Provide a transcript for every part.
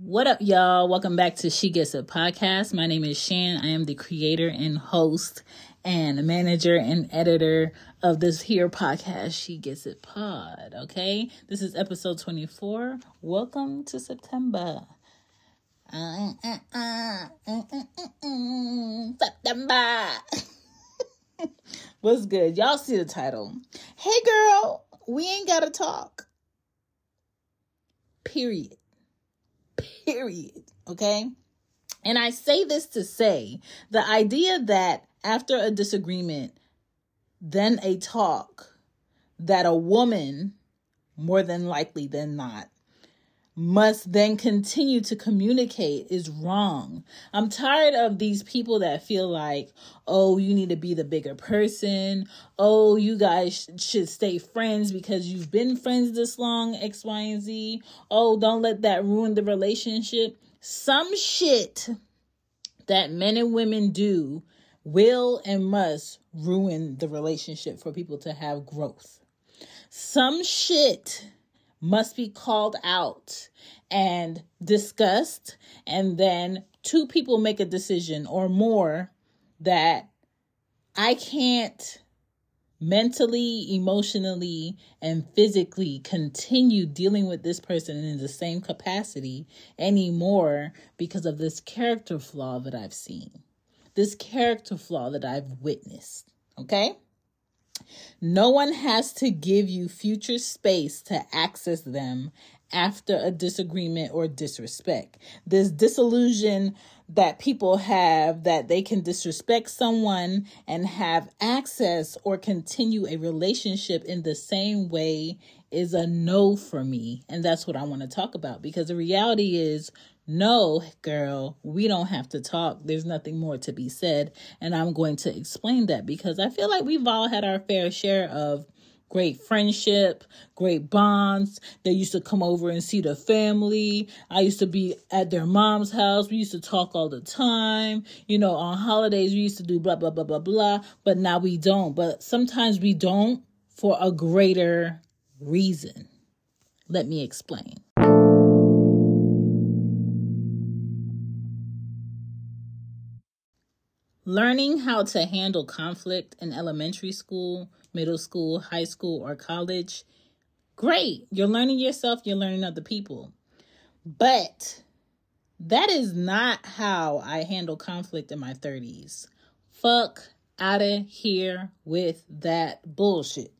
What up, y'all? Welcome back to She Gets It podcast. My name is Shan. I am the creator and host and manager and editor of this here podcast, She Gets It Pod. Okay, this is episode 24. Welcome to September. September. What's good? Y'all see the title. Hey, girl, we ain't got to talk. Period period. Okay. And I say this to say the idea that after a disagreement, then a talk, that a woman, more than likely than not, must then continue to communicate is wrong. I'm tired of these people that feel like, oh, you need to be the bigger person. Oh, you guys should stay friends because you've been friends this long, X, Y, and Z. Oh, don't let that ruin the relationship. Some shit that men and women do will and must ruin the relationship for people to have growth. Some shit must be called out and discussed, and then two people make a decision or more that I can't mentally, emotionally, and physically continue dealing with this person in the same capacity anymore because of this character flaw that I've seen, this character flaw that I've witnessed. Okay? No one has to give you future space to access them after a disagreement or disrespect. This disillusion that people have that they can disrespect someone and have access or continue a relationship in the same way is a no for me. And that's what I want to talk about because the reality is no, girl, we don't have to talk. There's nothing more to be said. And I'm going to explain that because I feel like we've all had our fair share of great friendship, great bonds. They used to come over and see the family. I used to be at their mom's house. We used to talk all the time. You know, on holidays, we used to do blah, blah, blah, blah, blah. But now we don't. But sometimes we don't for a greater reason. Let me explain. Learning how to handle conflict in elementary school, middle school, high school, or college, great. You're learning yourself, you're learning other people. But that is not how I handle conflict in my 30s. Fuck out of here with that bullshit.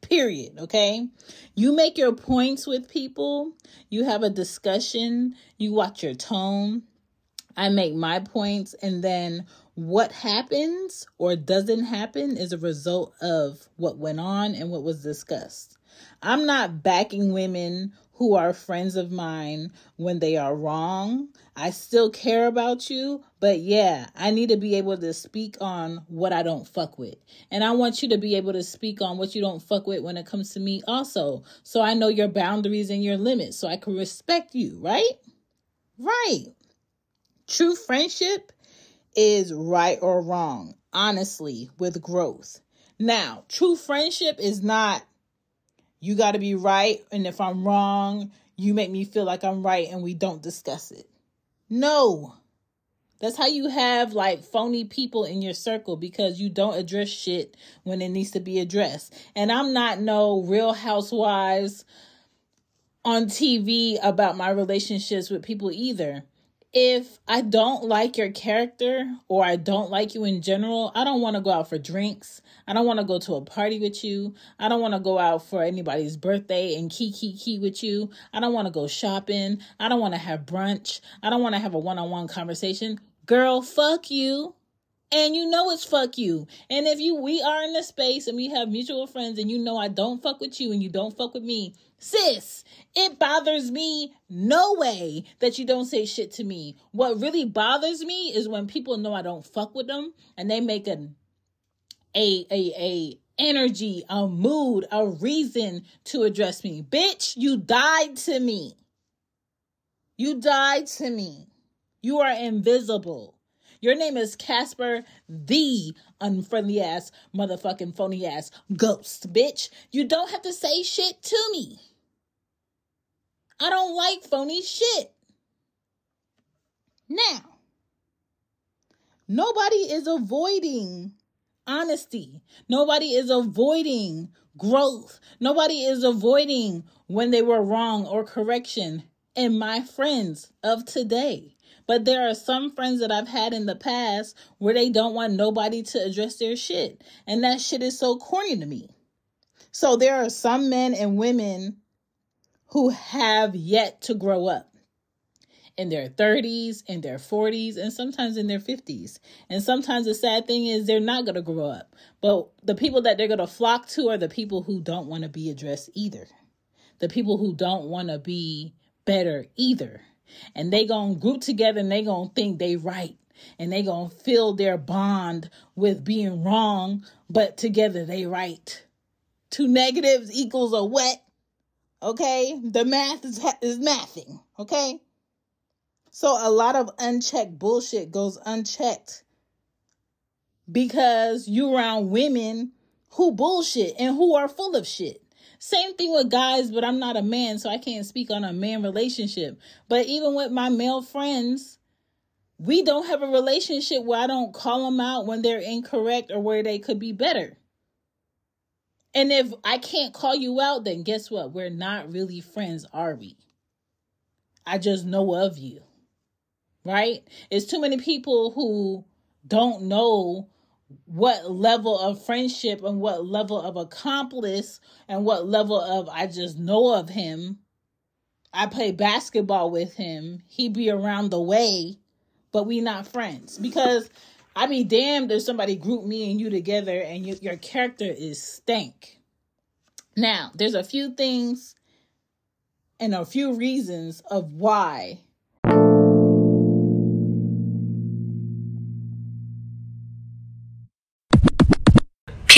Period. Okay. You make your points with people, you have a discussion, you watch your tone. I make my points, and then what happens or doesn't happen is a result of what went on and what was discussed. I'm not backing women who are friends of mine when they are wrong. I still care about you, but yeah, I need to be able to speak on what I don't fuck with. And I want you to be able to speak on what you don't fuck with when it comes to me also. So I know your boundaries and your limits so I can respect you, right? Right. True friendship is right or wrong, honestly, with growth. Now, true friendship is not you got to be right, and if I'm wrong, you make me feel like I'm right and we don't discuss it. No. That's how you have like phony people in your circle because you don't address shit when it needs to be addressed. And I'm not no real housewives on TV about my relationships with people either if I don't like your character or I don't like you in general, I don't want to go out for drinks. I don't want to go to a party with you. I don't want to go out for anybody's birthday and key key key with you. I don't want to go shopping. I don't want to have brunch. I don't want to have a one-on-one conversation. Girl, fuck you. And you know it's fuck you. And if you we are in the space and we have mutual friends and you know I don't fuck with you and you don't fuck with me, sis, it bothers me no way that you don't say shit to me. What really bothers me is when people know I don't fuck with them and they make an a a a energy, a mood, a reason to address me. Bitch, you died to me. You died to me. You are invisible. Your name is Casper, the unfriendly ass, motherfucking phony ass ghost, bitch. You don't have to say shit to me. I don't like phony shit. Now, nobody is avoiding honesty. Nobody is avoiding growth. Nobody is avoiding when they were wrong or correction. And my friends of today. But there are some friends that I've had in the past where they don't want nobody to address their shit. And that shit is so corny to me. So there are some men and women who have yet to grow up in their 30s, in their 40s, and sometimes in their 50s. And sometimes the sad thing is they're not going to grow up. But the people that they're going to flock to are the people who don't want to be addressed either. The people who don't want to be better either. And they to group together and they to think they right. And they to feel their bond with being wrong, but together they right. Two negatives equals a what? Okay? The math is, is mathing. Okay? So a lot of unchecked bullshit goes unchecked because you around women who bullshit and who are full of shit. Same thing with guys, but I'm not a man, so I can't speak on a man relationship. But even with my male friends, we don't have a relationship where I don't call them out when they're incorrect or where they could be better. And if I can't call you out, then guess what? We're not really friends, are we? I just know of you right? It's too many people who don't know what level of friendship and what level of accomplice and what level of I just know of him. I play basketball with him. He be around the way, but we not friends because I be damned if somebody group me and you together and you, your character is stank. Now, there's a few things and a few reasons of why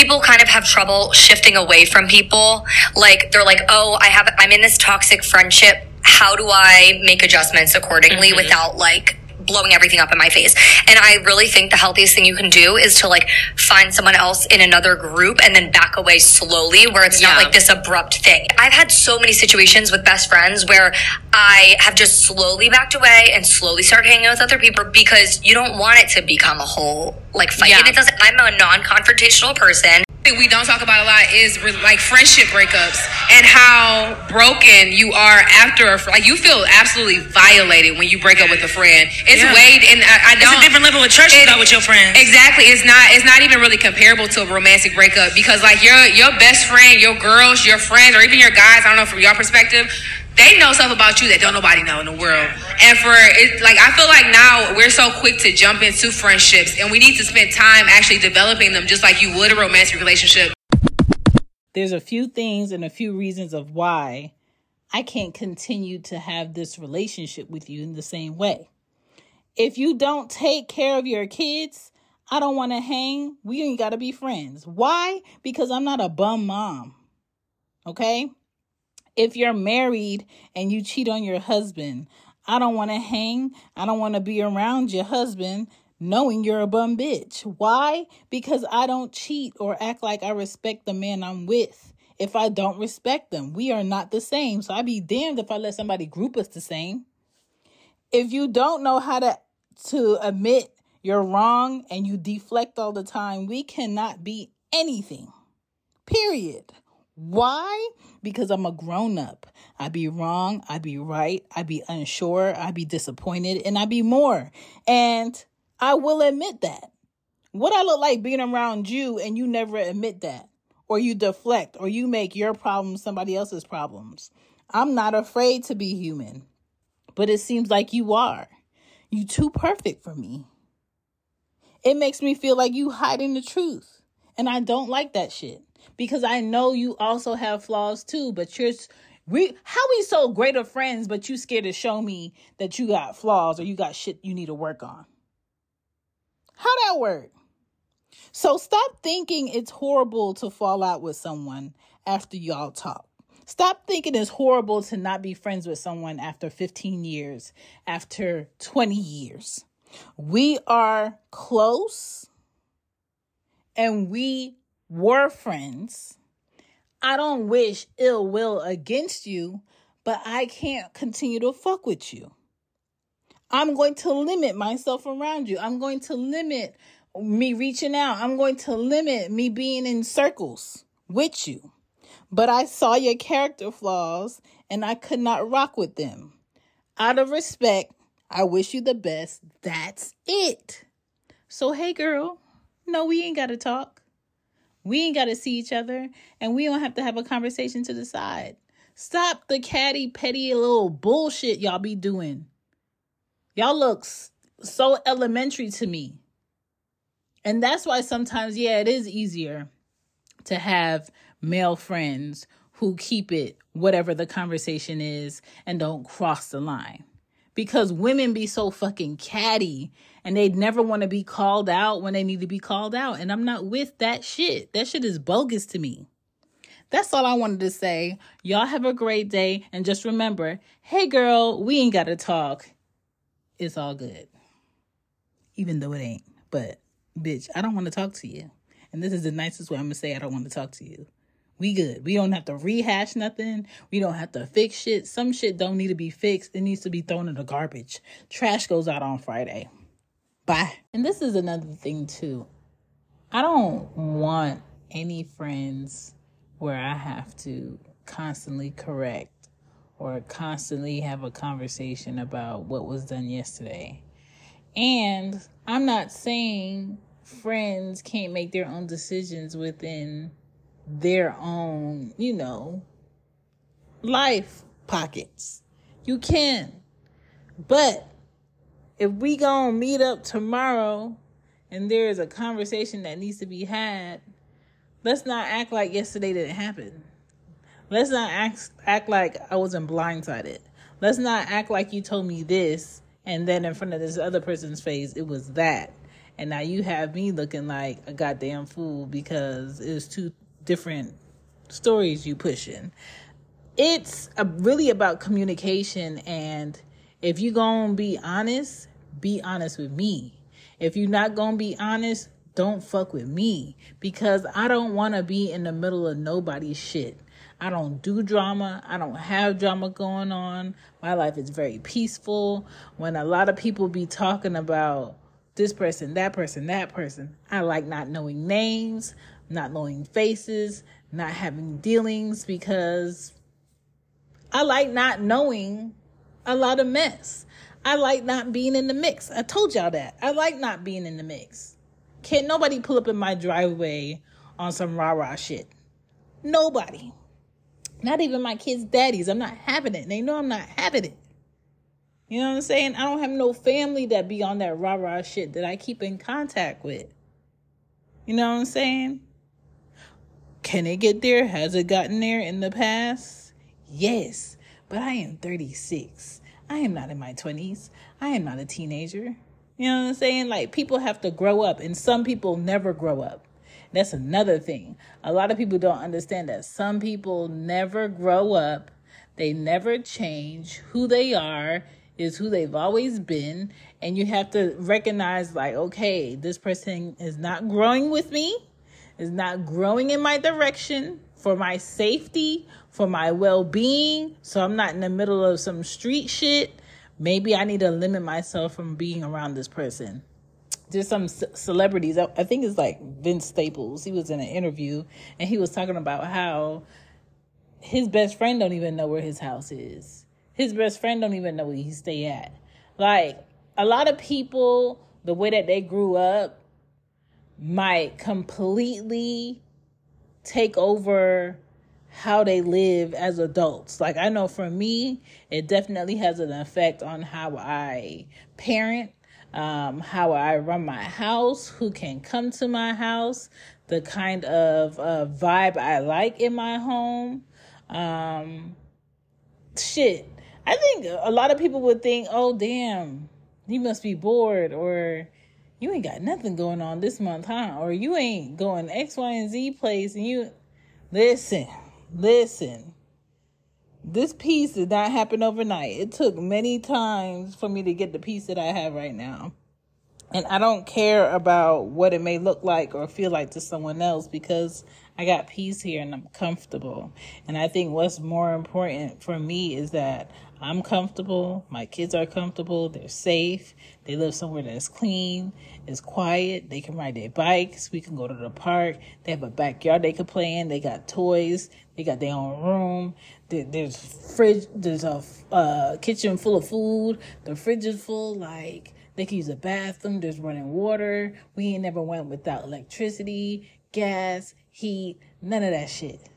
people kind of have trouble shifting away from people. Like they're like, oh, I have, I'm in this toxic friendship. How do I make adjustments accordingly mm-hmm. without like blowing everything up in my face. And I really think the healthiest thing you can do is to like find someone else in another group and then back away slowly where it's yeah. not like this abrupt thing. I've had so many situations with best friends where I have just slowly backed away and slowly started hanging out with other people because you don't want it to become a whole like fight. Yeah. And it doesn't, I'm a non confrontational person we don't talk about a lot is like friendship breakups and how broken you are after a like you feel absolutely violated when you break up with a friend. It's yeah. way and I, I don't. It's a different level of trust it, you got with your friends. Exactly. It's not. It's not even really comparable to a romantic breakup because like your your best friend, your girls, your friends, or even your guys. I don't know from your perspective they know stuff about you that don't nobody know in the world. And for it, like I feel like now we're so quick to jump into friendships, and we need to spend time actually developing them, just like you would a romantic relationship. There's a few things and a few reasons of why I can't continue to have this relationship with you in the same way. If you don't take care of your kids, I don't want to hang. We ain't got to be friends. Why? Because I'm not a bum mom. Okay? If you're married and you cheat on your husband, I don't want to hang. I don't want to be around your husband knowing you're a bum bitch. Why? Because I don't cheat or act like I respect the man I'm with. If I don't respect them, we are not the same. So I'd be damned if I let somebody group us the same. If you don't know how to to admit you're wrong and you deflect all the time, we cannot be anything. Period. Why? Because I'm a grown up. I be wrong, I be right, I be unsure, I be disappointed, and I be more. And I will admit that. What I look like being around you and you never admit that, or you deflect, or you make your problems somebody else's problems. I'm not afraid to be human, but it seems like you are. You too perfect for me. It makes me feel like you hiding the truth, and I don't like that shit because I know you also have flaws too, but you're we how we so great of friends, but you scared to show me that you got flaws or you got shit you need to work on. How that work? So stop thinking it's horrible to fall out with someone after y'all talk. Stop thinking it's horrible to not be friends with someone after 15 years, after 20 years. We are close and we were friends. I don't wish ill will against you, but I can't continue to fuck with you. I'm going to limit myself around you. I'm going to limit me reaching out. I'm going to limit me being in circles with you. But I saw your character flaws and I could not rock with them. Out of respect, I wish you the best. That's it. So, hey, girl, no, we ain't got to talk. We ain't got to see each other, and we don't have to have a conversation to decide. Stop the catty, petty little bullshit y'all be doing. Y'all looks so elementary to me. And that's why sometimes, yeah, it is easier to have male friends who keep it whatever the conversation is and don't cross the line. Because women be so fucking catty and they'd never want to be called out when they need to be called out. And I'm not with that shit. That shit is bogus to me. That's all I wanted to say. Y'all have a great day. And just remember hey, girl, we ain't got to talk. It's all good. Even though it ain't. But, bitch, I don't want to talk to you. And this is the nicest way I'm going to say I don't want to talk to you. We good. We don't have to rehash nothing. We don't have to fix shit. Some shit don't need to be fixed. It needs to be thrown in the garbage. Trash goes out on Friday. Bye. And this is another thing too. I don't want any friends where I have to constantly correct or constantly have a conversation about what was done yesterday. And I'm not saying friends can't make their own decisions within their own, you know, life pockets. You can. But if we gonna meet up tomorrow and there is a conversation that needs to be had, let's not act like yesterday didn't happen. Let's not act act like I wasn't blindsided. Let's not act like you told me this and then in front of this other person's face it was that. And now you have me looking like a goddamn fool because it was two different stories you pushing. It's a, really about communication and if you going to be honest, be honest with me. If you're not going to be honest, don't fuck with me because I don't want to be in the middle of nobody's shit. I don't do drama. I don't have drama going on. My life is very peaceful. When a lot of people be talking about this person, that person, that person, I like not knowing names, not knowing faces, not having dealings because I like not knowing a lot of mess. I like not being in the mix. I told y'all that. I like not being in the mix. Can't nobody pull up in my driveway on some rah rah shit. Nobody. Not even my kids' daddies. I'm not having it. They know I'm not having it. You know what I'm saying? I don't have no family that be on that rah rah shit that I keep in contact with. You know what I'm saying? Can it get there? Has it gotten there in the past? Yes, but I am 36. I am not in my 20s. I am not a teenager. You know what I'm saying? Like people have to grow up, and some people never grow up. That's another thing. A lot of people don't understand that some people never grow up, they never change. Who they are is who they've always been. And you have to recognize, like, okay, this person is not growing with me, is not growing in my direction for my safety, for my well being. So I'm not in the middle of some street shit maybe I need to limit myself from being around this person. There's some c- celebrities, I, I think it's like Vince Staples. He was in an interview and he was talking about how his best friend don't even know where his house is. His best friend don't even know where he stay at. Like a lot of people, the way that they grew up might completely take over how they live as adults. Like I know for me, it definitely has an effect on how I parent, um, how I run my house, who can come to my house, the kind of uh, vibe I like in my home. Um, shit, I think a lot of people would think, "Oh, damn, you must be bored," or "You ain't got nothing going on this month, huh?" Or "You ain't going X, Y, and Z place," and you listen Listen, this peace did not happen overnight. It took many times for me to get the peace that I have right now. And I don't care about what it may look like or feel like to someone else because I got peace here and I'm comfortable. And I think what's more important for me is that I'm comfortable, my kids are comfortable, they're safe, they live somewhere that's clean, it's quiet, they can ride their bikes, we can go to the park, they have a backyard they can play in, they got toys, they got their own room, there's fridge, there's a uh, kitchen full of food, the fridge is full, like they can use a bathroom, there's running water, we ain't never went without electricity, gas, heat, none of that shit.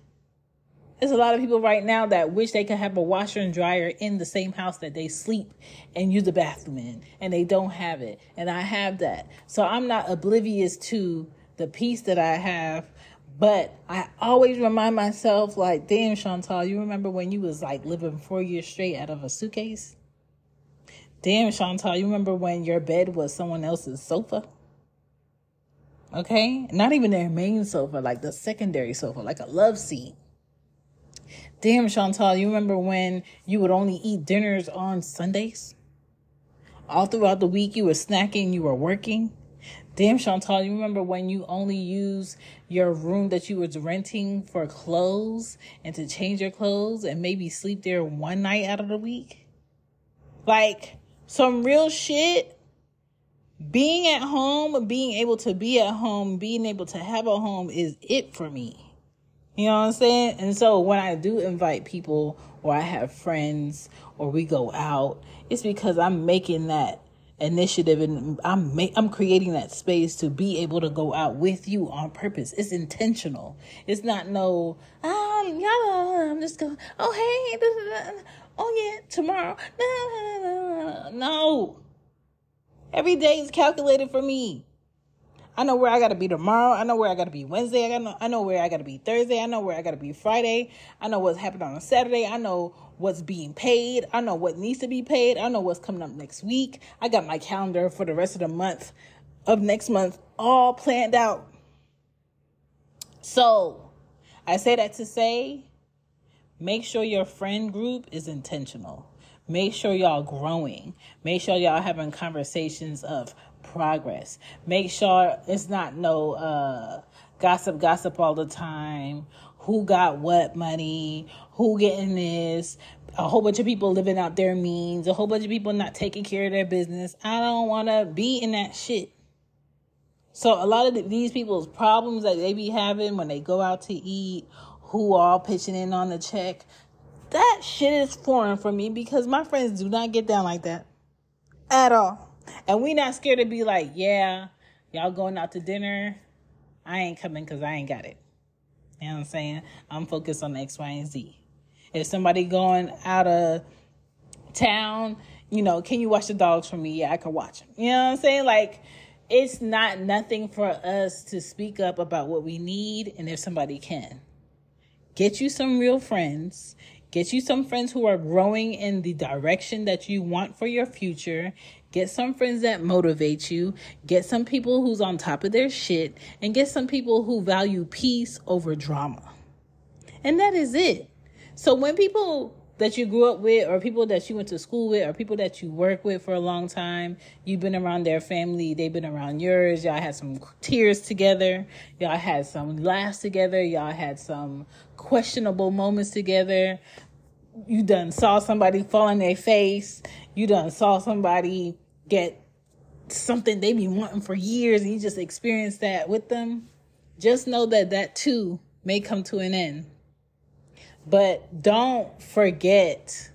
There's a lot of people right now that wish they could have a washer and dryer in the same house that they sleep and use the bathroom in, and they don't have it. And I have that. So I'm not oblivious to the peace that I have, but I always remind myself, like, damn, Chantal, you remember when you was like living four years straight out of a suitcase? Damn, Chantal, you remember when your bed was someone else's sofa? Okay? Not even their main sofa, like the secondary sofa, like a love seat. Damn, Chantal, you remember when you would only eat dinners on Sundays? All throughout the week, you were snacking, you were working. Damn, Chantal, you remember when you only use your room that you was renting for clothes and to change your clothes and maybe sleep there one night out of the week? Like, some real shit. Being at home, being able to be at home, being able to have a home is it for me. You know what I'm saying? And so when I do invite people or I have friends or we go out, it's because I'm making that initiative and I'm ma- I'm creating that space to be able to go out with you on purpose. It's intentional. It's not no um yeah I'm just going oh hey oh yeah tomorrow no no every day is calculated for me. I know where I gotta be tomorrow. I know where I gotta be Wednesday. I know I know where I gotta be Thursday. I know where I gotta be Friday. I know what's happening on a Saturday. I know what's being paid. I know what needs to be paid. I know what's coming up next week. I got my calendar for the rest of the month of next month all planned out. So I say that to say make sure your friend group is intentional. Make sure y'all growing. Make sure y'all having conversations of progress. Make sure it's not no uh, gossip, gossip all the time. Who got what money? Who getting this? A whole bunch of people living out their means. A whole bunch of people not taking care of their business. I don't want to be in that shit. So a lot of these people's problems that they be having when they go out to eat, who all pitching in on the check, that shit is foreign for me because my friends do not get down like that at all. And we not scared to be like, yeah, y'all going out to dinner. I ain't coming because I ain't got it. You know what I'm saying? I'm focused on X, Y, and Z. If somebody going out of town, you know, can you watch the dogs for me? Yeah, I can watch them. You know what I'm saying? Like, it's not nothing for us to speak up about what we need and if somebody can. Get you some real friends. Get you some friends who are growing in the direction that you want for your future. Get some friends that motivate you. Get some people who's on top of their shit. And get some people who value peace over drama. And that is it. So when people that you grew up with or people that you went to school with or people that you work with for a long time. You've been around their family. They've been around yours. Y'all had some tears together. Y'all had some laughs together. Y'all had some questionable moments together. You done saw somebody fall in their face. You done saw somebody get something they been wanting for years and you just experienced that with them. Just know that that too may come to an end but don't forget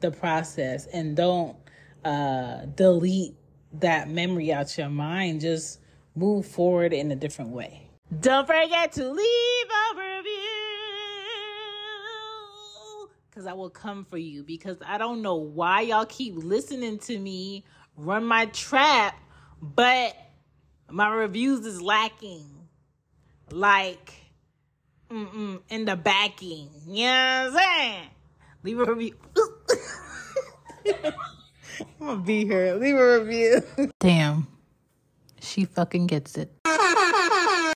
the process and don't uh, delete that memory out your mind. Just move forward in a different way. Don't forget to leave a review because I will come for you because I don't know why y'all keep listening to me run my trap, but my reviews is lacking. Like, Mm-mm, in the backing. You know what I'm saying? Leave a review. I'm gonna be here. Leave a review. Damn. She fucking gets it.